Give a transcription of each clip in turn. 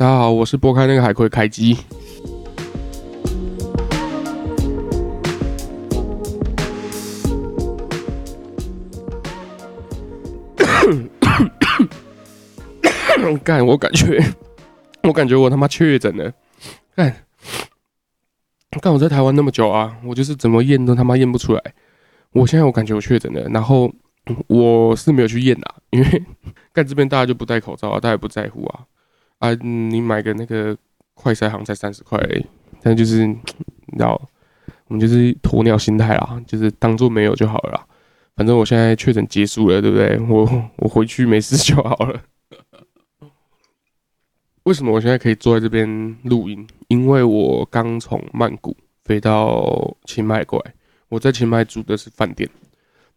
大家好，我是拨开那个海葵开机。干，我感觉，我感觉我他妈确诊了。干，干，我在台湾那么久啊，我就是怎么验都他妈验不出来。我现在我感觉我确诊了，然后我是没有去验啊，因为干这边大家就不戴口罩啊，大家也不在乎啊。啊，你买个那个快筛行才三十块，但就是你知道，我们就是鸵鸟心态啦，就是当做没有就好了。反正我现在确诊结束了，对不对？我我回去没事就好了。为什么我现在可以坐在这边录音？因为我刚从曼谷飞到清迈过来，我在清迈住的是饭店。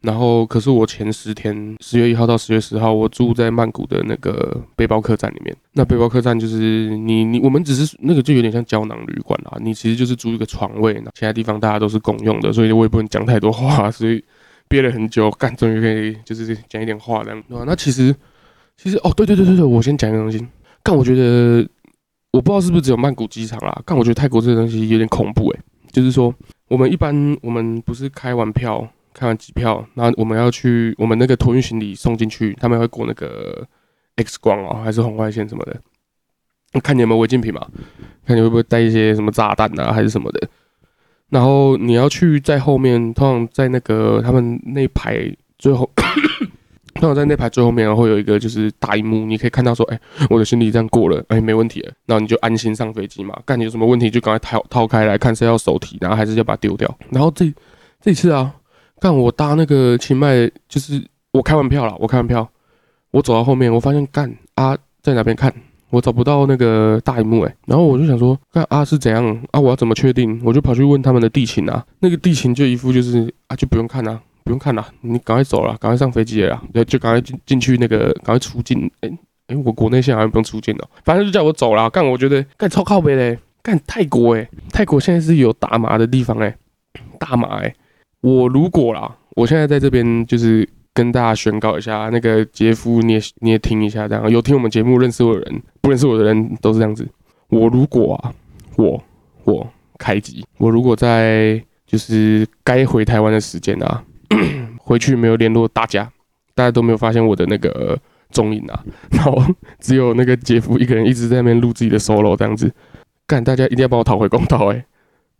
然后，可是我前十天，十月一号到十月十号，我住在曼谷的那个背包客栈里面。那背包客栈就是你你我们只是那个就有点像胶囊旅馆啦，你其实就是租一个床位，那其他地方大家都是共用的，所以我也不能讲太多话，所以憋了很久，干终于可以就是讲一点话这样，那其实其实哦，对对对对对，我先讲一个东西，干我觉得我不知道是不是只有曼谷机场啦，干我觉得泰国这个东西有点恐怖诶，就是说我们一般我们不是开完票。看完机票，然后我们要去我们那个托运行李送进去，他们会过那个 X 光哦，还是红外线什么的，看你有没有违禁品嘛，看你会不会带一些什么炸弹啊，还是什么的。然后你要去在后面，通常在那个他们那排最后，通常在那排最后面会有一个就是大荧幕，你可以看到说，哎，我的行李这样过了，哎，没问题了，然后你就安心上飞机嘛。干你有什么问题就赶快掏掏开来看是要手提，然后还是要把它丢掉。然后这这次啊。干我搭那个清迈，就是我开完票了，我开完票，我走到后面，我发现干啊在哪边看，我找不到那个大荧幕哎，然后我就想说，干啊是怎样啊？我要怎么确定？我就跑去问他们的地勤啊，那个地勤就一副就是啊就不用看啊，不用看了，你赶快走了，赶快上飞机了，就就赶快进进去那个赶快出境，哎哎，我国内线好像不用出境了，反正就叫我走了。干我觉得干超靠北嘞，干泰国哎，泰国现在是有大麻的地方哎，大麻哎。我如果啦，我现在在这边就是跟大家宣告一下，那个杰夫你也你也听一下，这样有听我们节目认识我的人，不认识我的人都是这样子。我如果啊，我我开机，我如果在就是该回台湾的时间啊，回去没有联络大家，大家都没有发现我的那个踪影啊，然后只有那个杰夫一个人一直在那边录自己的 solo 这样子，干大家一定要帮我讨回公道哎。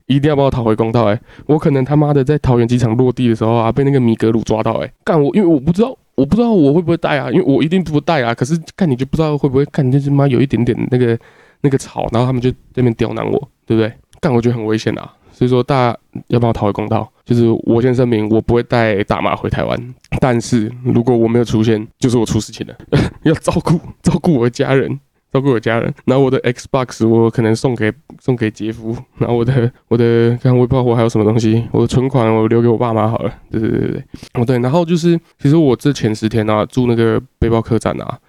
一定要帮我讨回公道哎！我可能他妈的在桃园机场落地的时候啊，被那个米格鲁抓到哎！干我，因为我不知道，我不知道我会不会带啊，因为我一定不带啊。可是看你就不知道会不会看，就是妈有一点点那个那个草，然后他们就在那边刁难我，对不对？干我觉得很危险啊！所以说大家要帮我讨回公道。就是我先声明，我不会带大马回台湾，但是如果我没有出现，就是我出事情了，要照顾照顾我的家人。照顾我家人，然后我的 Xbox 我可能送给送给杰夫，然后我的我的看我也不知道我还有什么东西，我的存款我留给我爸妈好了，对对对对，哦对，然后就是其实我这前十天啊住那个背包客栈啊，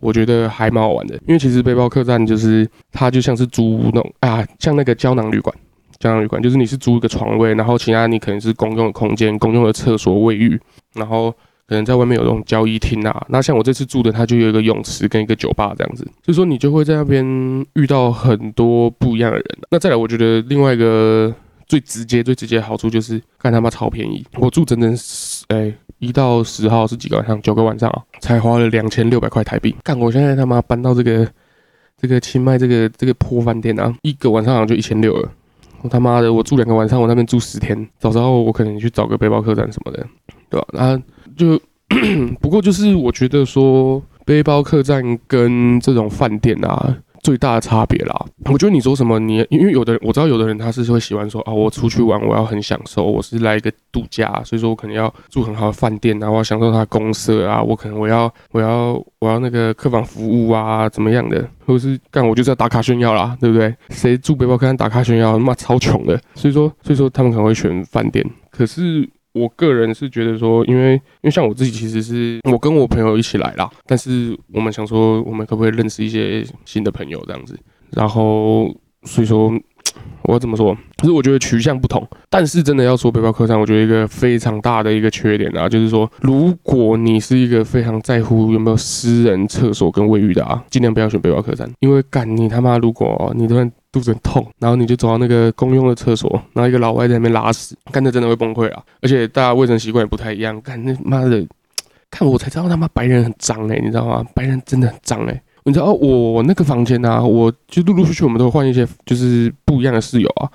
我觉得还蛮好玩的，因为其实背包客栈就是它就像是租那种啊，像那个胶囊旅馆，胶囊旅馆就是你是租一个床位，然后其他你可能是公用的空间、公用的厕所、卫浴，然后。可能在外面有那种交易厅啊，那像我这次住的，它就有一个泳池跟一个酒吧这样子，所以说你就会在那边遇到很多不一样的人。那再来，我觉得另外一个最直接、最直接的好处就是干他妈超便宜。我住整整十哎一到十号是几个晚上？九个晚上啊，才花了两千六百块台币。干，我现在他妈搬到这个这个清迈这个这个破饭店啊，一个晚上好像就一千六了。我他妈的，我住两个晚上，我那边住十天，早知道我可能去找个背包客栈什么的，对吧？那。就 不过就是我觉得说背包客栈跟这种饭店啊最大的差别啦，我觉得你说什么你因为有的人我知道有的人他是会喜欢说啊我出去玩我要很享受我是来一个度假，所以说我可能要住很好的饭店啊我要享受它公社啊我可能我要我要我要那个客房服务啊怎么样的，或者是干我就是要打卡炫耀啦，对不对？谁住背包客栈打卡炫耀，他妈超穷的，所以说所以说他们可能会选饭店，可是。我个人是觉得说，因为因为像我自己，其实是我跟我朋友一起来啦，但是我们想说，我们可不可以认识一些新的朋友这样子？然后所以说，我怎么说？可是我觉得取向不同，但是真的要说背包客栈，我觉得一个非常大的一个缺点啊，就是说，如果你是一个非常在乎有没有私人厕所跟卫浴的啊，尽量不要选背包客栈，因为干你他妈，如果你突然肚子很痛，然后你就走到那个公用的厕所，然后一个老外在那边拉屎，干的真的会崩溃啊！而且大家卫生习惯也不太一样，干那妈的，看我才知道他妈白人很脏哎，你知道吗？白人真的很脏哎。你知道我那个房间呐，我就陆陆续续我们都换一些就是不一样的室友啊，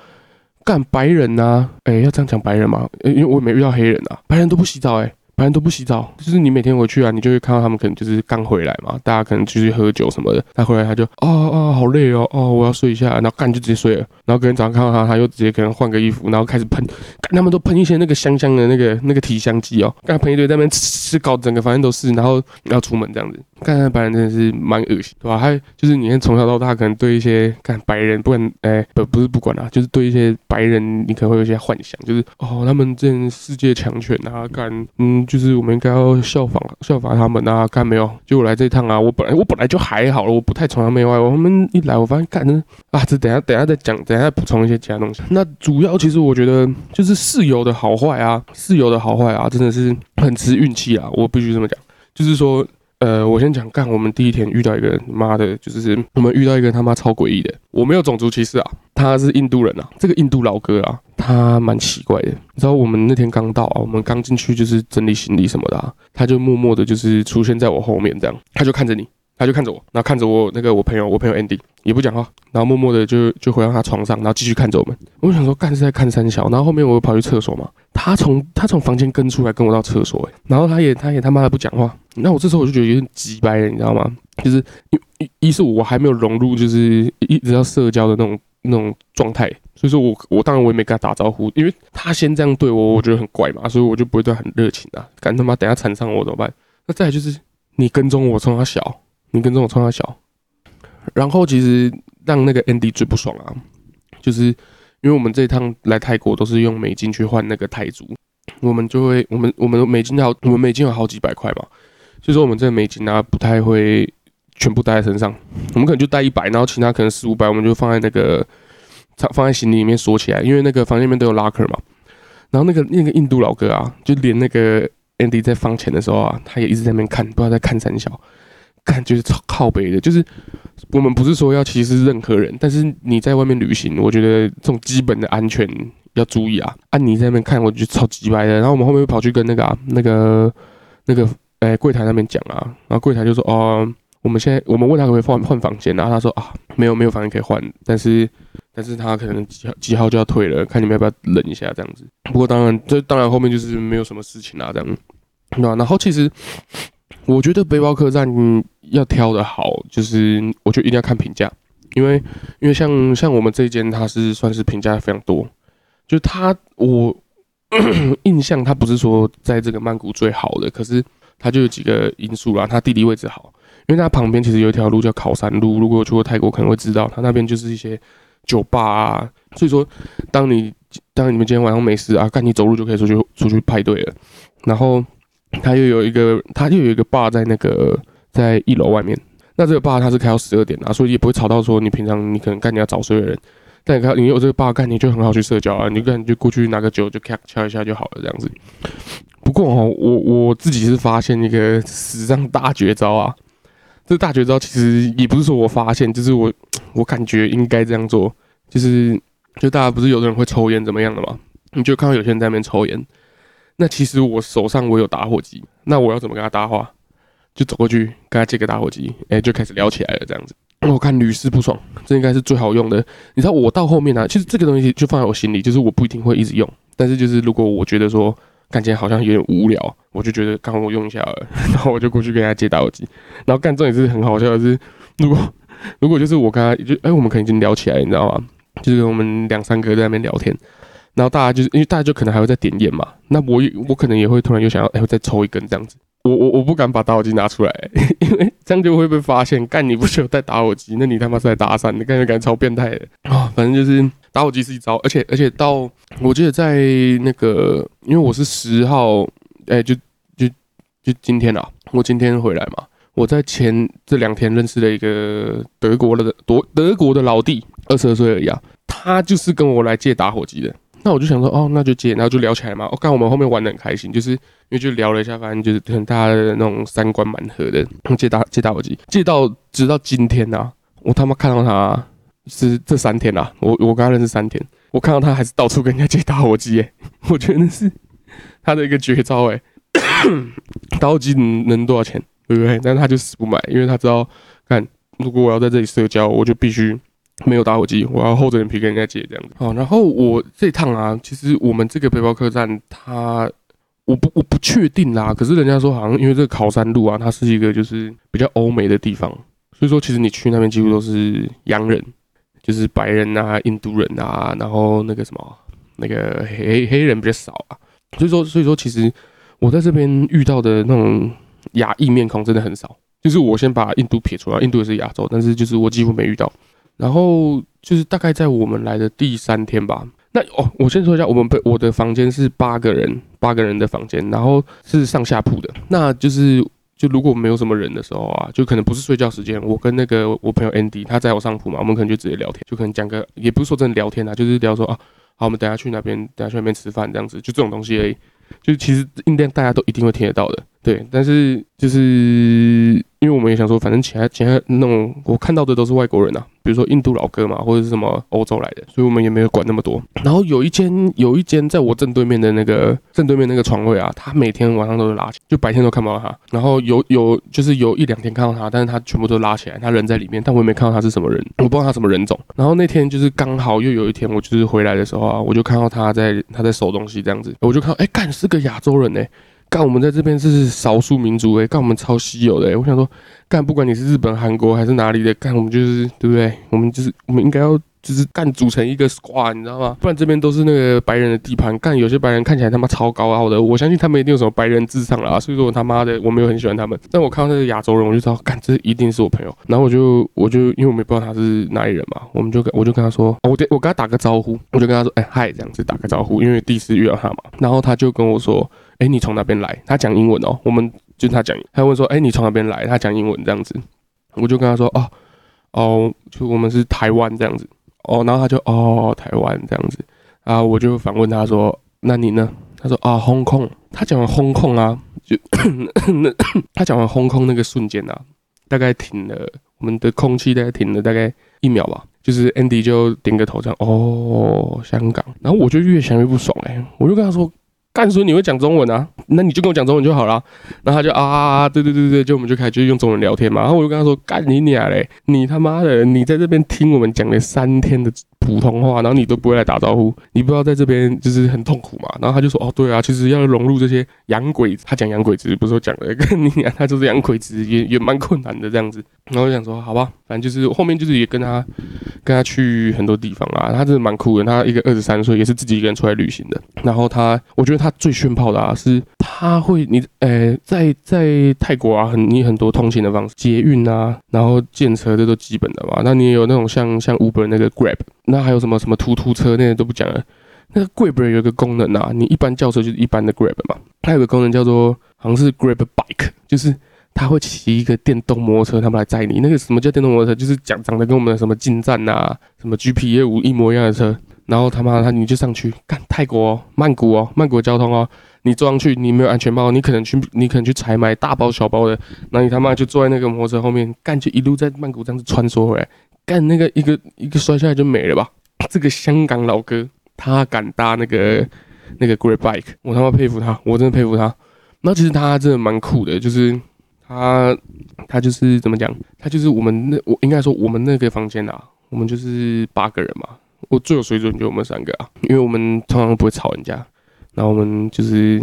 干白人呐，哎要这样讲白人嘛，因为我没遇到黑人啊，白人都不洗澡哎。反正都不洗澡，就是你每天回去啊，你就会看到他们可能就是刚回来嘛，大家可能出去喝酒什么的。他回来他就啊啊好累哦哦我要睡一下，然后干就直接睡了。然后隔天早上看到他，他又直接可能换个衣服，然后开始喷，干他们都喷一些那个香香的那个那个体香剂哦，干喷一堆在那边吃搞整个房间都是，然后要出门这样子。看看白人真的是蛮恶心，对吧？还就是你看从小到大可能对一些看白人不管哎不不是不管啊，就是对一些白人你可能会有一些幻想，就是哦他们这世界强权啊干嗯。就是我们应该要效仿效仿他们啊，看没有？就我来这一趟啊，我本来我本来就还好了，我不太崇洋媚外。我们一来，我发现干的啊，这等下等下再讲，等下补充一些其他东西。那主要其实我觉得就是室友的好坏啊，室友的好坏啊，真的是很吃运气啊，我必须这么讲。就是说，呃，我先讲干，我们第一天遇到一个人妈的，就是我们遇到一个他妈超诡异的，我没有种族歧视啊，他是印度人啊，这个印度老哥啊。他蛮奇怪的，你知道我们那天刚到啊，我们刚进去就是整理行李什么的，啊他就默默的，就是出现在我后面这样，他就看着你，他就看着我，然后看着我那个我朋友，我朋友 Andy 也不讲话，然后默默的就就回到他床上，然后继续看着我们。我想说干是在看三小，然后后面我又跑去厕所嘛，他从他从房间跟出来跟我到厕所，然后他也他也他妈的不讲话，那我这时候我就觉得有点急掰了，你知道吗？就是一一是我还没有融入，就是一直要社交的那种那种状态。所以说我我当然我也没跟他打招呼，因为他先这样对我，我觉得很怪嘛，所以我就不会对他很热情啊。干他妈等下缠上我怎么办？那再来就是你跟踪我冲他小，你跟踪我冲他小，然后其实让那个 Andy 最不爽啊，就是因为我们这一趟来泰国都是用美金去换那个泰铢，我们就会我们我们美金好我们美金有好几百块嘛，所以说我们这个美金呢不太会全部带在身上，我们可能就带一百，然后其他可能四五百我们就放在那个。放放在行李里面锁起来，因为那个房间里面都有拉克嘛。然后那个那个印度老哥啊，就连那个 Andy 在放钱的时候啊，他也一直在那边看，不知道在看三小，看就是超靠背的。就是我们不是说要歧视任何人，但是你在外面旅行，我觉得这种基本的安全要注意啊。啊，你在那边看，我就超级白的。然后我们后面又跑去跟那个啊那个那个诶柜台那边讲啊，然后柜台就说哦，我们现在我们问他可不可以换换房间，然后他说啊没有没有房间可以换，但是。但是他可能几号几号就要退了，看你们要不要忍一下这样子。不过当然，这当然后面就是没有什么事情啦，这样，对吧？然后其实我觉得背包客栈要挑的好，就是我觉得一定要看评价，因为因为像像我们这间，它是算是评价非常多，就它我印象它不是说在这个曼谷最好的，可是它就有几个因素啦，它地理位置好，因为它旁边其实有一条路叫考山路，如果去过泰国可能会知道，它那边就是一些。酒吧啊，所以说，当你当你们今天晚上没事啊，干你走路就可以出去出去派对了。然后他又有一个，他又有一个 bar 在那个在一楼外面。那这个 bar 它是开到十二点啊，所以也不会吵到说你平常你可能干你要早睡的人。但你看你有这个 bar 干，你就很好去社交啊，你干就过去拿个酒就敲敲一下就好了这样子。不过哦，我我自己是发现一个史上大绝招啊。这大绝招其实也不是说我发现，就是我我感觉应该这样做，就是就大家不是有的人会抽烟怎么样的嘛？你就看到有些人在那边抽烟，那其实我手上我有打火机，那我要怎么跟他搭话？就走过去跟他借个打火机，哎，就开始聊起来了这样子。我看屡试不爽，这应该是最好用的。你知道我到后面呢，其实这个东西就放在我心里，就是我不一定会一直用，但是就是如果我觉得说。看起来好像有点无聊，我就觉得刚好我用一下了，然后我就过去跟他借打火机，然后干这也是很好笑的是，如果如果就是我跟他就哎，我们可能已经聊起来，你知道吗？就是我们两三个在那边聊天，然后大家就是因为大家就可能还会再点烟嘛，那我也我可能也会突然又想要哎，再抽一根这样子，我我我不敢把打火机拿出来，因为这样就会被发现，干你不需要带打火机，那你他妈是在搭讪，你感觉感觉超变态的啊，反正就是。打火机是一招，而且而且到我记得在那个，因为我是十号，哎，就就就今天啊，我今天回来嘛，我在前这两天认识了一个德国的德德国的老弟，二十二岁而已啊，他就是跟我来借打火机的。那我就想说，哦，那就借，然后就聊起来嘛。我刚我们后面玩的很开心，就是因为就聊了一下，反正就是很大的那种三观蛮合的。借打借打火机，借到直到今天呐，我他妈看到他是这三天呐，我我跟他认识三天，我看到他还是到处跟人家借打火机，哎，我觉得是他的一个绝招，哎，打火机能多少钱，对不对？但他就死不买，因为他知道，看如果我要在这里社交，我就必须。没有打火机，我要厚着脸皮跟人家借这样子。好，然后我这趟啊，其实我们这个背包客栈，它我不我不确定啦。可是人家说好像因为这个考山路啊，它是一个就是比较欧美的地方，所以说其实你去那边几乎都是洋人，就是白人啊、印度人啊，然后那个什么那个黑黑人比较少啊。所以说所以说其实我在这边遇到的那种亚裔面孔真的很少。就是我先把印度撇出来，印度也是亚洲，但是就是我几乎没遇到。然后就是大概在我们来的第三天吧。那哦，我先说一下，我们被我的房间是八个人，八个人的房间，然后是上下铺的。那就是就如果没有什么人的时候啊，就可能不是睡觉时间，我跟那个我朋友 Andy 他在我上铺嘛，我们可能就直接聊天，就可能讲个也不是说真的聊天啊，就是聊说啊，好，我们等下去那边，等下去那边吃饭这样子，就这种东西而已。就其实应该大家都一定会听得到的，对。但是就是因为我们也想说，反正其他其他那种我看到的都是外国人啊，比如说印度老哥嘛，或者是什么欧洲来的，所以我们也没有管那么多。然后有一间有一间在我正对面的那个正对面那个床位啊，他每天晚上都是拉起，就白天都看不到他。然后有有就是有一两天看到他，但是他全部都拉起来，他人在里面，但我也没看到他是什么人，我不知道他什么人种。然后那天就是刚好又有一天，我就是回来的时候啊，我就看到他在他在收东西这样子，我就看到哎干。是个亚洲人呢，干我们在这边是少数民族哎，干我们超稀有的哎，我想说，干不管你是日本、韩国还是哪里的，干我们就是对不对？我们就是我们应该要。就是干组成一个 squad，你知道吗？不然这边都是那个白人的地盘。干有些白人看起来他妈超高傲的，我相信他们一定有什么白人至上了。所以说我他妈的我没有很喜欢他们。但我看到那个亚洲人，我就知道，干这一定是我朋友。然后我就我就因为我们也不知道他是哪里人嘛，我们就我就跟他说，我我跟他打个招呼，我就跟他说，哎嗨，这样子打个招呼，因为第一次遇到他嘛。然后他就跟我说，哎你从哪边来？他讲英文哦，我们就他讲，他问说，哎你从哪边来？他讲英文这样子，我就跟他说，哦哦，就我们是台湾这样子。哦，然后他就哦，台湾这样子啊，我就反问他说：“那你呢？”他说：“啊，，Hong Kong，。”他讲完 Hong Kong 啊，就那 他讲完 Hong Kong 那个瞬间啊，大概停了，我们的空气大概停了大概一秒吧。就是 Andy 就点个头这样，哦，香港。然后我就越想越不爽哎，我就跟他说。干说你会讲中文啊？那你就跟我讲中文就好了。然后他就啊，对对对对，就我们就开始就用中文聊天嘛。然后我就跟他说：“干你俩嘞！你他妈的，你在这边听我们讲了三天的普通话，然后你都不会来打招呼，你不知道在这边就是很痛苦嘛？”然后他就说：“哦，对啊，其实要融入这些洋鬼子，他讲洋鬼子，不是说讲了跟你讲，他就是洋鬼子，也也蛮困难的这样子。”然后我想说：“好吧，反正就是后面就是也跟他跟他去很多地方啊，他真的蛮酷的。他一个二十三岁，也是自己一个人出来旅行的。然后他，我觉得他。”最炫炮的啊，是他会你诶，在在泰国啊，很你很多通勤的方式，捷运啊，然后建车这都基本的嘛。那你也有那种像像 Uber 那个 Grab，那还有什么什么突突车那些都不讲了。那个 Grab 有一个功能啊，你一般轿车就是一般的 Grab 嘛，它有个功能叫做好像是 Grab Bike，就是他会骑一个电动摩托车，他们来载你。那个什么叫电动摩托车？就是讲长得跟我们的什么进站啊，什么 GP 业务一模一样的车。然后他妈他你就上去干泰国哦曼谷哦，曼谷交通哦，你坐上去你没有安全帽，你可能去你可能去采买大包小包的，那你他妈就坐在那个摩托车后面干，就一路在曼谷这样子穿梭回来，干那个一个一个摔下来就没了吧？这个香港老哥他敢搭那个那个 Great Bike，我他妈佩服他，我真的佩服他。那其实他真的蛮酷的，就是他他就是怎么讲，他就是我们那我应该说我们那个房间啊，我们就是八个人嘛。我最有水准就我们三个啊，因为我们通常不会吵人家，然后我们就是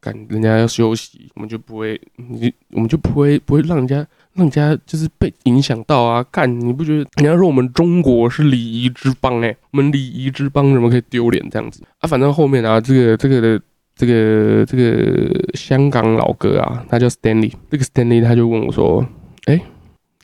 赶人家要休息，我们就不会，你我们就不会不会让人家让人家就是被影响到啊。干你不觉得？人家说我们中国是礼仪之邦哎，我们礼仪之邦怎么可以丢脸这样子啊？反正后面啊，这个这个的这个这个香港老哥啊，他叫 Stanley，这个 Stanley 他就问我说：“哎，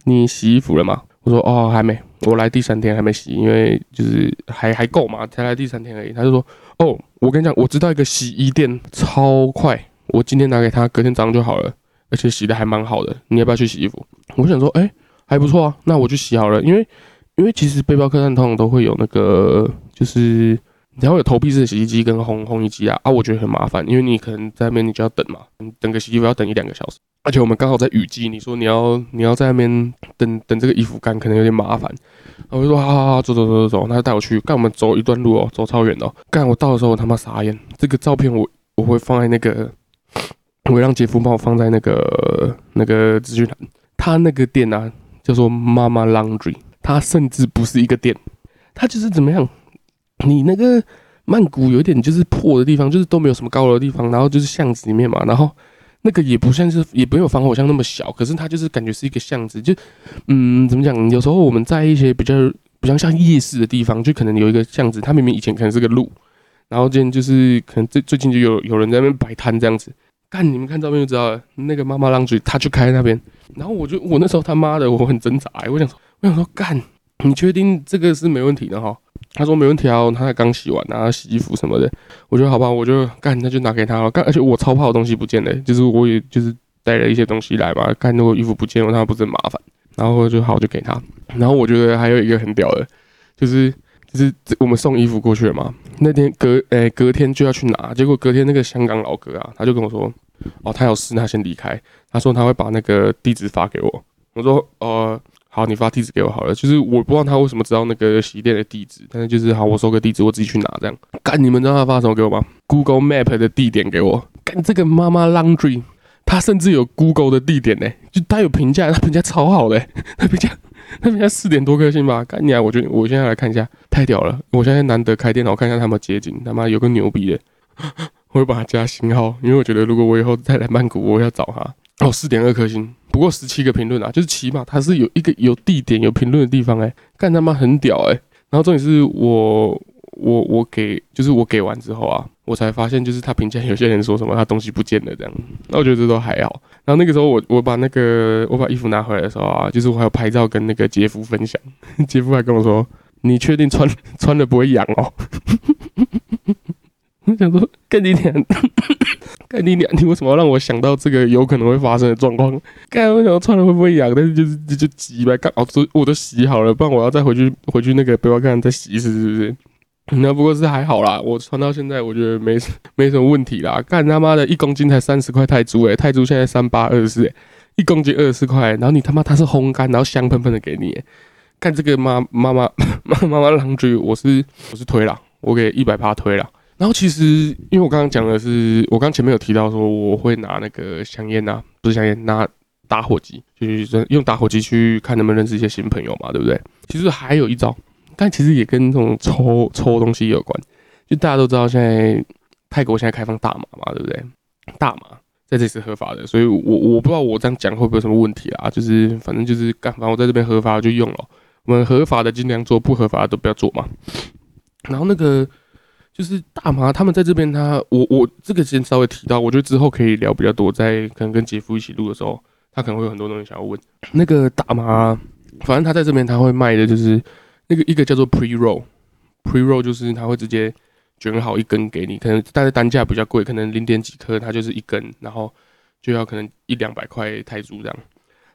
你洗衣服了吗？”我说：“哦，还没。”我来第三天还没洗，因为就是还还够嘛，才来第三天而已。他就说：“哦，我跟你讲，我知道一个洗衣店超快，我今天拿给他，隔天早上就好了，而且洗的还蛮好的。你要不要去洗衣服？”我想说：“哎，还不错啊，那我去洗好了。”因为因为其实背包客栈通常都会有那个，就是你要有投币式的洗衣机跟烘烘衣机啊啊，我觉得很麻烦，因为你可能在那边你就要等嘛，等个洗衣服要等一两个小时，而且我们刚好在雨季，你说你要你要在那边等等这个衣服干，可能有点麻烦。我就说好好好，走走走走走，他就带我去，干我们走一段路哦，走超远的哦，干我到的时候我他妈傻眼，这个照片我我会放在那个，我让姐夫帮我放在那个那个资讯栏，他那个店啊叫做妈妈 Laundry。它甚至不是一个店，它就是怎么样？你那个曼谷有一点就是破的地方，就是都没有什么高楼的地方，然后就是巷子里面嘛，然后那个也不像是也没有防火巷那么小，可是它就是感觉是一个巷子，就嗯，怎么讲？有时候我们在一些比较比较像夜市的地方，就可能有一个巷子，它明明以前可能是个路，然后今天就是可能最最近就有有人在那边摆摊这样子。看你们看照片就知道了，那个妈妈浪嘴，他就开那边，然后我就我那时候他妈的我很挣扎，我想说。我想说干，你确定这个是没问题的哈？他说没问题啊，他才刚洗完啊，洗衣服什么的。我觉得好吧，我就干，那就拿给他了。干，而且我超怕我东西不见的，就是我也就是带了一些东西来嘛。干，如果衣服不见了，他不是很麻烦。然后就好就给他。然后我觉得还有一个很屌的，就是就是我们送衣服过去了嘛。那天隔诶隔天就要去拿，结果隔天那个香港老哥啊，他就跟我说，哦，他有事，他先离开。他说他会把那个地址发给我。我说，呃。好，你发地址给我好了。就是我不知道他为什么知道那个洗衣店的地址，但是就是好，我收个地址，我自己去拿这样。干，你们知道他发什么给我吗？Google Map 的地点给我。干，这个妈妈 Laundry，他甚至有 Google 的地点呢，就他有评价，他评价超好的，他评价他评价四点多颗星吧。干你啊！我觉我现在来看一下，太屌了！我现在难得开电脑看一下他们街景，他妈有个牛逼的，我会把他加星号，因为我觉得如果我以后再来曼谷，我要找他。哦，四点二颗星。不过十七个评论啊，就是起码它是有一个有地点有评论的地方哎，干他妈很屌哎！然后重点是我我我给就是我给完之后啊，我才发现就是他评价有些人说什么他东西不见了这样，那我觉得这都还好。然后那个时候我我把那个我把衣服拿回来的时候啊，就是我还有拍照跟那个杰夫分享，杰夫还跟我说：“你确定穿穿了不会痒哦？” 我想说，干你娘！干你娘！你为什么要让我想到这个有可能会发生的状况？干我想穿了会不会痒？但是就是就急呗，刚好都我都洗好了，不然我要再回去回去那个背包看再洗一次，是不是？那不过是还好啦，我穿到现在我觉得没没什么问题啦。干他妈的一公斤才三十块泰铢诶，泰铢现在三八二十四，一公斤二十块，然后你他妈它是烘干，然后香喷喷的给你，干这个妈妈妈 妈妈妈狼追，我是我是推了，我给一百趴推了。然后其实，因为我刚刚讲的是，我刚前面有提到说我会拿那个香烟呐，不是香烟，拿打火机，就是用打火机去看能不能认识一些新朋友嘛，对不对？其实还有一招，但其实也跟这种抽抽东西有关。就大家都知道，现在泰国现在开放大麻嘛，对不对？大麻在这里是合法的，所以我我不知道我这样讲会不会有什么问题啊？就是反正就是干，反正我在这边合法就用了，我们合法的尽量做，不合法的都不要做嘛。然后那个。就是大麻，他们在这边，他我我这个先稍微提到，我觉得之后可以聊比较多，在可能跟杰夫一起录的时候，他可能会有很多东西想要问。那个大麻，反正他在这边他会卖的就是那个一个叫做 pre roll，pre roll 就是他会直接卷好一根给你，可能但是单价比较贵，可能零点几颗，它就是一根，然后就要可能一两百块泰铢这样。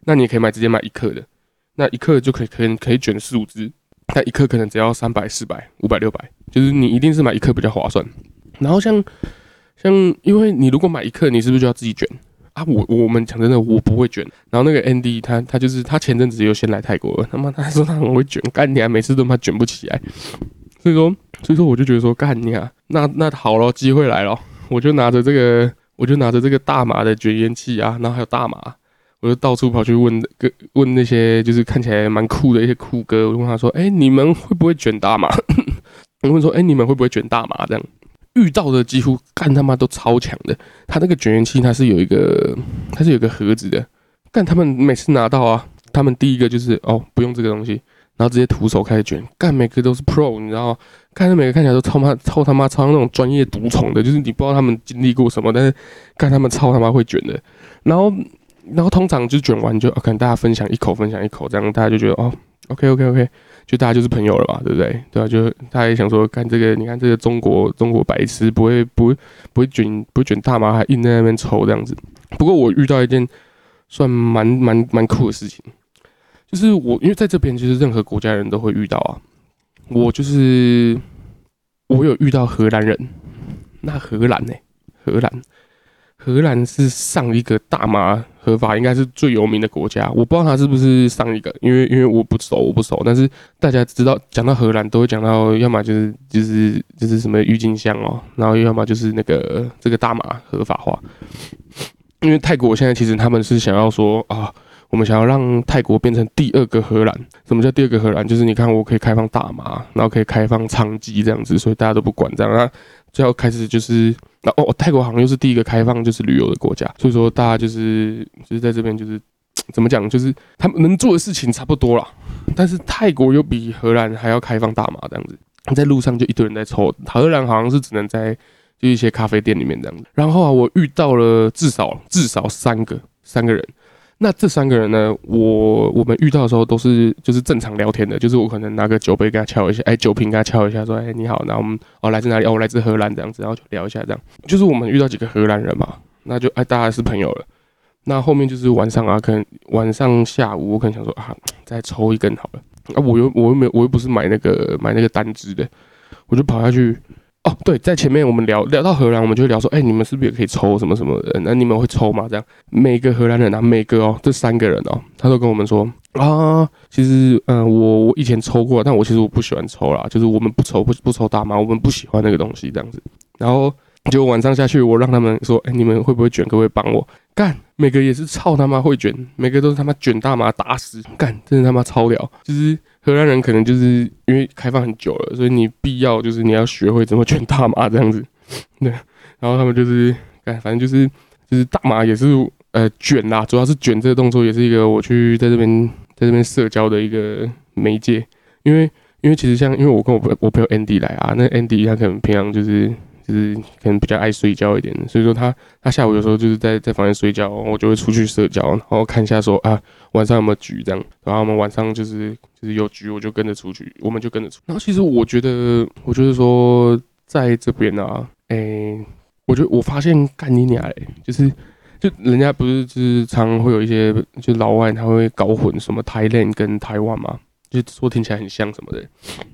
那你也可以买直接买一克的，那一克就可以可以可以卷四五支。但一克可能只要三百、四百、五百、六百，就是你一定是买一克比较划算。然后像像，因为你如果买一克，你是不是就要自己卷啊？我我们讲真的，我不会卷。然后那个 ND 他他就是他前阵子又先来泰国，他妈他说他很会卷，干你啊，每次都他妈卷不起来。所以说所以说我就觉得说干你啊，那那好了，机会来了，我就拿着这个我就拿着这个大麻的卷烟器啊，然后还有大麻。我就到处跑去问个问那些就是看起来蛮酷的一些酷哥，我就问他说：“哎，你们会不会卷大麻？” 我问说：“哎，你们会不会卷大麻？”这样遇到的几乎干他妈都超强的。他那个卷烟器它是有一个它是有个盒子的，干他们每次拿到啊，他们第一个就是哦不用这个东西，然后直接徒手开始卷，干每个都是 pro，你知道吗？看他每个看起来都超妈超他妈超那种专业独宠的，就是你不知道他们经历过什么，但是看他们超他妈会卷的，然后。然后通常就卷完就可能大家分享一口，分享一口，这样大家就觉得哦，OK OK OK，就大家就是朋友了嘛，对不对？对啊，就大家也想说，看这个，你看这个中国中国白痴不会不会不会卷不会卷大麻，还硬在那边抽这样子。不过我遇到一件算蛮蛮蛮酷的事情，就是我因为在这边，其实任何国家人都会遇到啊。我就是我有遇到荷兰人，那荷兰呢？荷兰。荷兰是上一个大麻合法，应该是最有名的国家。我不知道他是不是上一个，因为因为我不熟，我不熟。但是大家知道，讲到荷兰都会讲到，要么就是就是就是什么郁金香哦，然后要么就是那个这个大麻合法化。因为泰国现在其实他们是想要说啊，我们想要让泰国变成第二个荷兰。什么叫第二个荷兰？就是你看，我可以开放大麻，然后可以开放娼妓这样子，所以大家都不管这样。那最后开始就是。那哦，泰国好像又是第一个开放就是旅游的国家，所以说大家就是就是在这边就是 怎么讲，就是他们能做的事情差不多了。但是泰国又比荷兰还要开放大麻这样子，在路上就一堆人在抽。荷兰好像是只能在就一些咖啡店里面这样子。然后啊，我遇到了至少至少三个三个人。那这三个人呢？我我们遇到的时候都是就是正常聊天的，就是我可能拿个酒杯给他敲一下，哎，酒瓶给他敲一下，说哎你好，然后我们哦来自哪里？哦我来自荷兰这样子，然后就聊一下这样。就是我们遇到几个荷兰人嘛，那就哎大家是朋友了。那后面就是晚上啊，可能晚上下午我可能想说啊再抽一根好了，啊我又我又没我又不是买那个买那个单支的，我就跑下去。对，在前面我们聊聊到荷兰，我们就聊说，哎，你们是不是也可以抽什么什么人？那你们会抽吗？这样每个荷兰人啊，每个哦，这三个人哦，他都跟我们说啊，其实嗯，我我以前抽过，但我其实我不喜欢抽啦，就是我们不抽不不抽大麻，我们不喜欢那个东西这样子。然后就晚上下去，我让他们说，哎，你们会不会卷？可不可以帮我干？每个也是操他妈会卷，每个都是他妈卷大麻打死干，真的他妈超屌，就是。荷兰人可能就是因为开放很久了，所以你必要就是你要学会怎么卷大麻这样子，对。然后他们就是，哎，反正就是就是大麻也是呃卷啦，主要是卷这个动作也是一个我去在这边在这边社交的一个媒介，因为因为其实像因为我跟我我朋友 Andy 来啊，那 Andy 他可能平常就是。就是可能比较爱睡觉一点，所以说他他下午有时候就是在在房间睡觉，我就会出去社交，然后看一下说啊晚上有没有局这样，然后我们晚上就是就是有局我就跟着出去，我们就跟着出。然后其实我觉得，我觉得说在这边啊，哎，我觉得我发现干你娘嘞，就是就人家不是就是常会有一些就老外他会搞混什么 Thailand 跟台湾嘛。就说听起来很像什么的，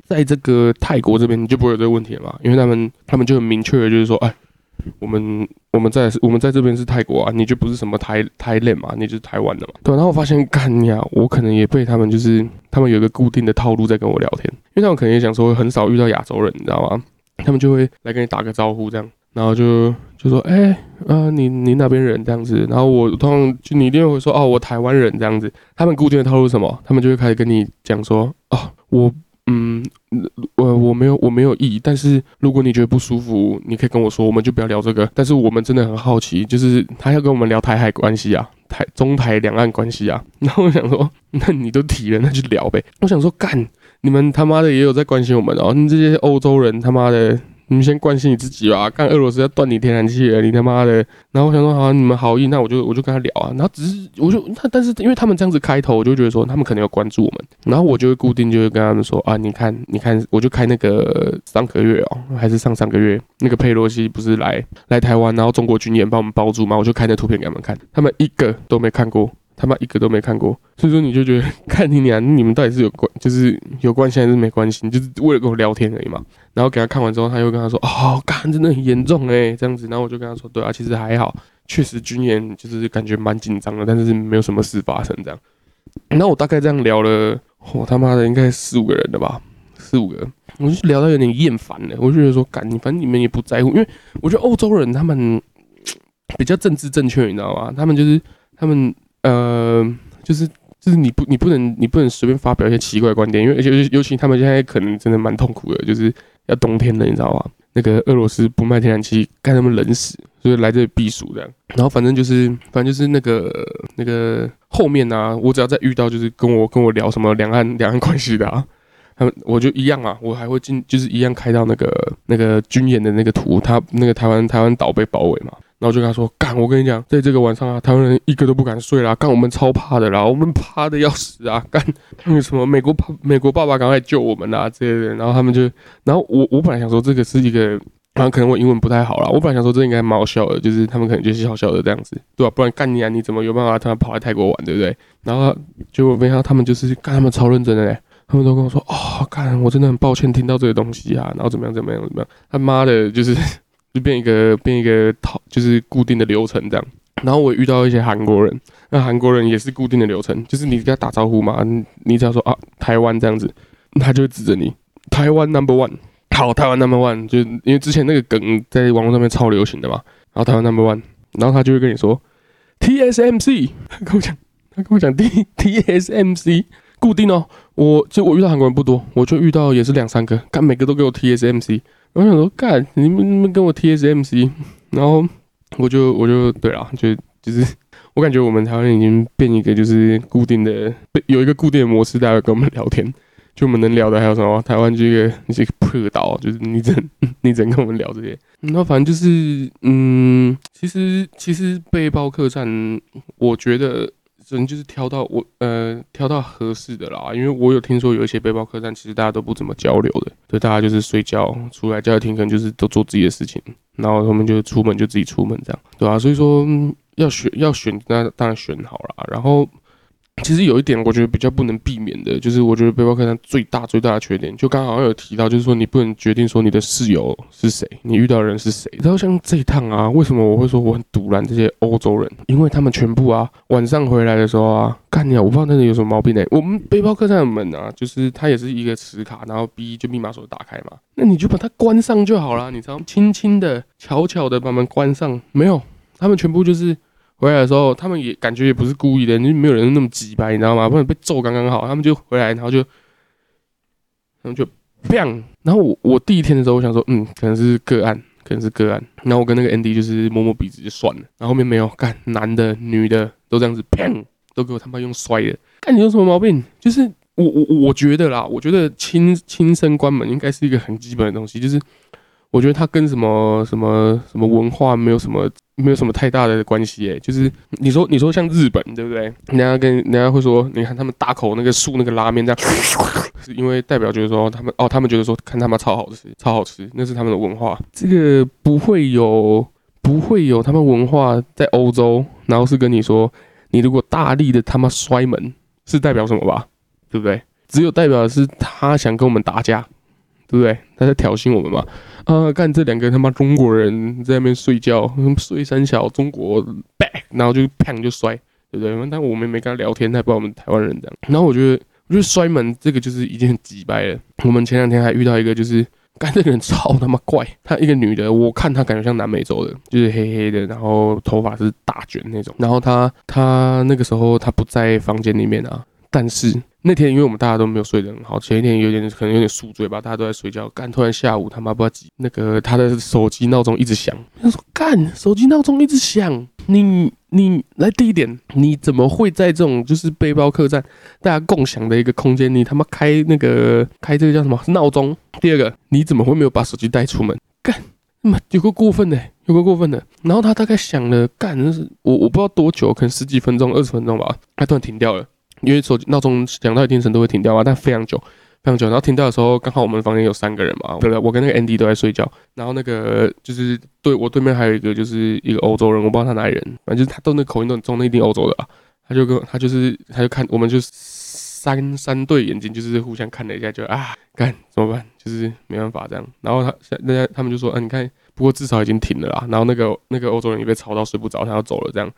在这个泰国这边你就不会有这个问题了嘛？因为他们他们就很明确的，就是说，哎，我们我们在我们在这边是泰国啊，你就不是什么台台链嘛，你就是台湾的嘛。对，然后我发现，干呀，我可能也被他们就是他们有一个固定的套路在跟我聊天，因为他们可能也想说很少遇到亚洲人，你知道吗？他们就会来跟你打个招呼这样。然后就就说，哎，呃，你你哪边人这样子？然后我通常就你一定会说，哦，我台湾人这样子。他们固定的套路是什么？他们就会开始跟你讲说，哦，我，嗯，我我没有我没有意，但是如果你觉得不舒服，你可以跟我说，我们就不要聊这个。但是我们真的很好奇，就是他要跟我们聊台海关系啊，台中台两岸关系啊。然后我想说，那你都提了，那就聊呗。我想说，干，你们他妈的也有在关心我们哦，你这些欧洲人他妈的。你们先关心你自己吧，看俄罗斯要断你天然气了，你他妈的！然后我想说，好，你们好意，那我就我就跟他聊啊。然后只是我就他，但是因为他们这样子开头，我就觉得说他们可能有关注我们。然后我就会固定就会跟他们说啊，你看，你看，我就开那个上个月哦，还是上上个月那个佩洛西不是来来台湾，然后中国军演把我们包住吗？我就开那图片给他们看，他们一个都没看过。他妈一个都没看过，所以说你就觉得 看你俩，你们到底是有关，就是有关系还是没关系？你就是为了跟我聊天而已嘛。然后给他看完之后，他又跟他说：“哦，干真的很严重诶，这样子。”然后我就跟他说：“对啊，其实还好，确实军演就是感觉蛮紧张的，但是没有什么事发生这样。”那我大概这样聊了，我他妈的应该四五个人的吧，四五个，我就聊到有点厌烦了。我就觉得说，干，反正你们也不在乎，因为我觉得欧洲人他们 比较政治正确，你知道吗？他们就是他们。呃，就是就是你不你不能你不能随便发表一些奇怪观点，因为尤尤其他们现在可能真的蛮痛苦的，就是要冬天了，你知道吗？那个俄罗斯不卖天然气，干他们冷死，所以来这里避暑这样。然后反正就是反正就是那个那个后面呢，我只要再遇到就是跟我跟我聊什么两岸两岸关系的啊，他们我就一样啊，我还会进就是一样开到那个那个军演的那个图，他那个台湾台湾岛被包围嘛。然后就跟他说：“干，我跟你讲，在这个晚上啊，台湾人一个都不敢睡啦，干我们超怕的啦，我们怕的要死啊，干那个什么美国爸美国爸爸赶快救我们啊之类的。”然后他们就，然后我我本来想说这个是一个然后可能我英文不太好啦，我本来想说这应该蛮好笑的，就是他们可能就是笑笑的这样子，对吧？不然干你啊，你怎么有办法他跑来泰国玩，对不对？然后结果没想到他们就是干他们超认真的嘞，他们都跟我说哦，干我真的很抱歉听到这个东西啊，然后怎么样怎么样怎么样，他妈的就是就变一个变一个套，就是固定的流程这样。然后我遇到一些韩国人，那韩国人也是固定的流程，就是你跟他打招呼嘛，你只要说啊台湾这样子，他就会指着你台湾 number one，好台湾 number one，就因为之前那个梗在网络上面超流行的嘛，然后台湾 number one，然后他就会跟你说 TSMC，他跟我讲，他跟我讲 T TSMC 固定哦，我就我遇到韩国人不多，我就遇到也是两三个，干每个都给我 TSMC，我想说干你们你们跟我 TSMC，然后。我就我就对了，就就是我感觉我们台湾已经变一个就是固定的，有一个固定的模式，大家跟我们聊天，就我们能聊的还有什么？台湾这个这个破岛，就是你只 你只跟我们聊这些，那反正就是嗯，其实其实背包客栈，我觉得。只能就是挑到我呃挑到合适的啦，因为我有听说有一些背包客栈，其实大家都不怎么交流的，对，大家就是睡觉，出来交流厅可能就是都做自己的事情，然后他们就出门就自己出门这样，对吧？所以说要选要选，那当然选好了，然后。其实有一点，我觉得比较不能避免的，就是我觉得背包客栈最大最大的缺点，就刚好有提到，就是说你不能决定说你的室友是谁，你遇到的人是谁。然后像这一趟啊，为什么我会说我很堵拦这些欧洲人？因为他们全部啊，晚上回来的时候啊，干你啊，我不知道那里有什么毛病呢。我们背包客栈的门啊，就是它也是一个磁卡，然后 B 就密码锁打开嘛，那你就把它关上就好了，你知道，轻轻的、悄悄的把门关上。没有，他们全部就是。回来的时候，他们也感觉也不是故意的，就没有人那么急吧，你知道吗？不然被揍刚刚好，他们就回来，然后就，他们就砰。然后我我第一天的时候，我想说，嗯，可能是个案，可能是个案。然后我跟那个 Andy 就是摸摸鼻子就算了。然后后面没有干，男的、女的都这样子砰，都给我他妈用摔的。看你有什么毛病？就是我我我觉得啦，我觉得亲亲身关门应该是一个很基本的东西，就是。我觉得它跟什么什么什么文化没有什么没有什么太大的关系诶，就是你说你说像日本对不对？人家跟人家会说，你看他们大口那个漱那个拉面这样，是因为代表就是说他们哦，他们觉得说看他妈超好吃，超好吃，那是他们的文化。这个不会有不会有他们文化在欧洲，然后是跟你说，你如果大力的他妈摔门，是代表什么吧？对不对？只有代表是他想跟我们打架。对不对？他在挑衅我们嘛？啊，看这两个他妈中国人在那边睡觉，睡三小中国 back，然后就砰就摔，对不对？但我们没跟他聊天，他也不知道我们台湾人这样。然后我觉得，我觉得摔门这个就是已经很急掰了。我们前两天还遇到一个，就是干这个人超他妈怪，他一个女的，我看她感觉像南美洲的，就是黑黑的，然后头发是大卷那种。然后她她那个时候她不在房间里面啊，但是。那天因为我们大家都没有睡得很好，前一天有点可能有点宿醉吧，大家都在睡觉。干，突然下午他妈不知道几，那个他的手机闹钟一直响。他说：“干，手机闹钟一直响，你你来第一点，你怎么会在这种就是背包客栈大家共享的一个空间，你他妈开那个开这个叫什么闹钟？第二个，你怎么会没有把手机带出门？干，妈有个过分的，有个过分的。然后他大概想了干，我我不知道多久，可能十几分钟、二十分钟吧，他突然停掉了。”因为手机闹钟响到一定程度会停掉嘛，但非常久，非常久。然后停掉的时候，刚好我们房间有三个人嘛，对不对？我跟那个 Andy 都在睡觉，然后那个就是对我对面还有一个就是一个欧洲人，我不知道他哪里人，反正就是他都那口音都很重，那一定欧洲的啊。他就跟他就是他就看我们就三三对眼睛，就是互相看了一下，就啊，干怎么办？就是没办法这样。然后他人家他们就说，嗯，你看，不过至少已经停了啦。然后那个那个欧洲人也被吵到睡不着，他要走了这样。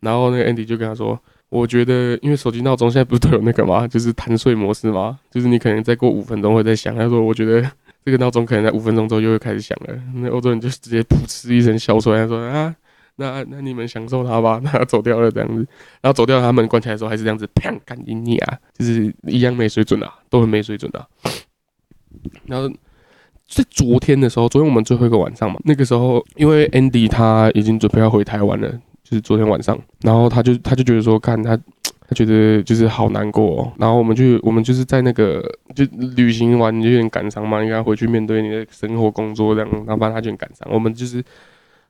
然后那个 Andy 就跟他说。我觉得，因为手机闹钟现在不是都有那个吗？就是弹睡模式吗？就是你可能再过五分钟会再响。他说：“我觉得这个闹钟可能在五分钟之后又会开始响了。”那欧洲人就直接噗嗤一声笑出来，他说：“啊，那那你们享受它吧。”那走掉了这样子，然后走掉，他门关起来的时候还是这样子，砰，干你啊！就是一样没水准啊，都很没水准的。然后在昨天的时候，昨天我们最后一个晚上嘛，那个时候因为 Andy 他已经准备要回台湾了。就是昨天晚上，然后他就他就觉得说，看他，他觉得就是好难过。然后我们就我们就是在那个就旅行完有点感伤嘛，应该回去面对你的生活工作这样。然后反正他就很感伤。我们就是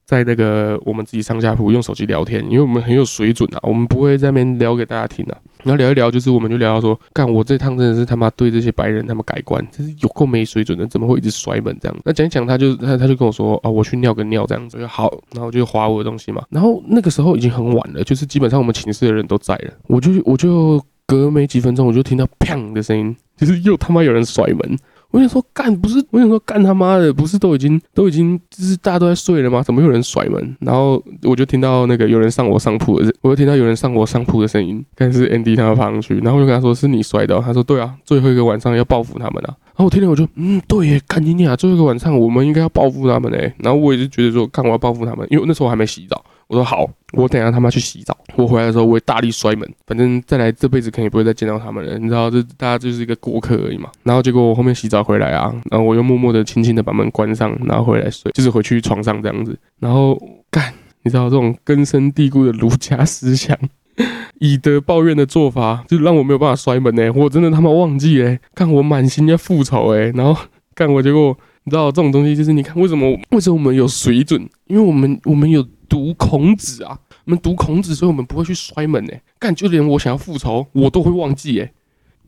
在那个我们自己上下铺用手机聊天，因为我们很有水准啊，我们不会在那边聊给大家听啊。然后聊一聊，就是我们就聊到说，干我这趟真的是他妈对这些白人他们改观，真是有够没水准的，怎么会一直摔门这样？那讲一讲，他就他他就跟我说，啊，我去尿个尿这样子，好，然后就划我的东西嘛。然后那个时候已经很晚了，就是基本上我们寝室的人都在了，我就我就隔没几分钟，我就听到砰的声音，就是又他妈有人甩门。我想说干不是，我想说干他妈的不是都已经都已经就是大家都在睡了吗？怎么有人甩门？然后我就听到那个有人上我上铺的，我就听到有人上我上铺的声音，但是 Andy 他要爬上去，然后我就跟他说是你摔的，他说对啊，最后一个晚上要报复他们啊。然后我听了我就嗯对耶，干你啊，最后一个晚上我们应该要报复他们嘞。然后我也是觉得说干我要报复他们，因为那时候我还没洗澡。我说好，我等下他妈去洗澡。我回来的时候，我会大力摔门，反正再来这辈子肯定不会再见到他们了。你知道，这大家就是一个过客而已嘛。然后结果我后面洗澡回来啊，然后我又默默的、轻轻的把门关上，然后回来睡，就是回去床上这样子。然后干，你知道这种根深蒂固的儒家思想，以德报怨的做法，就让我没有办法摔门呢。我真的他妈忘记哎，看我满心要复仇哎，然后干我结果，你知道这种东西就是你看为什么为什么我们有水准？因为我们我们有。读孔子啊，我们读孔子，所以我们不会去摔门哎，干就连我想要复仇，我都会忘记哎，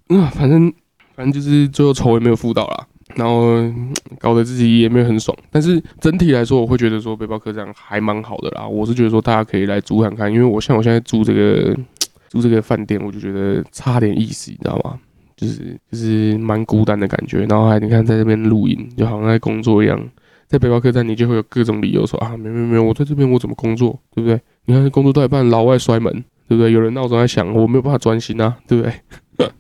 嗯，反正反正就是最后仇也没有复到啦，然后搞得自己也没有很爽，但是整体来说，我会觉得说背包客栈还蛮好的啦，我是觉得说大家可以来租看看，因为我像我现在住这个 住这个饭店，我就觉得差点意思，你知道吗？就是就是蛮孤单的感觉，然后还你看在这边录音，就好像在工作一样。在背包客栈，你就会有各种理由说啊，没没没，我在这边我怎么工作，对不对？你看工作到一半，老外摔门，对不对？有人闹钟在响，我没有办法专心啊，对不对？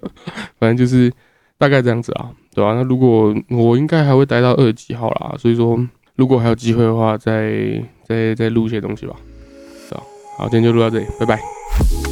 反正就是大概这样子啊，对吧？那如果我应该还会待到二几号啦，所以说如果还有机会的话，再再再录一些东西吧，是吧？好，今天就录到这里，拜拜。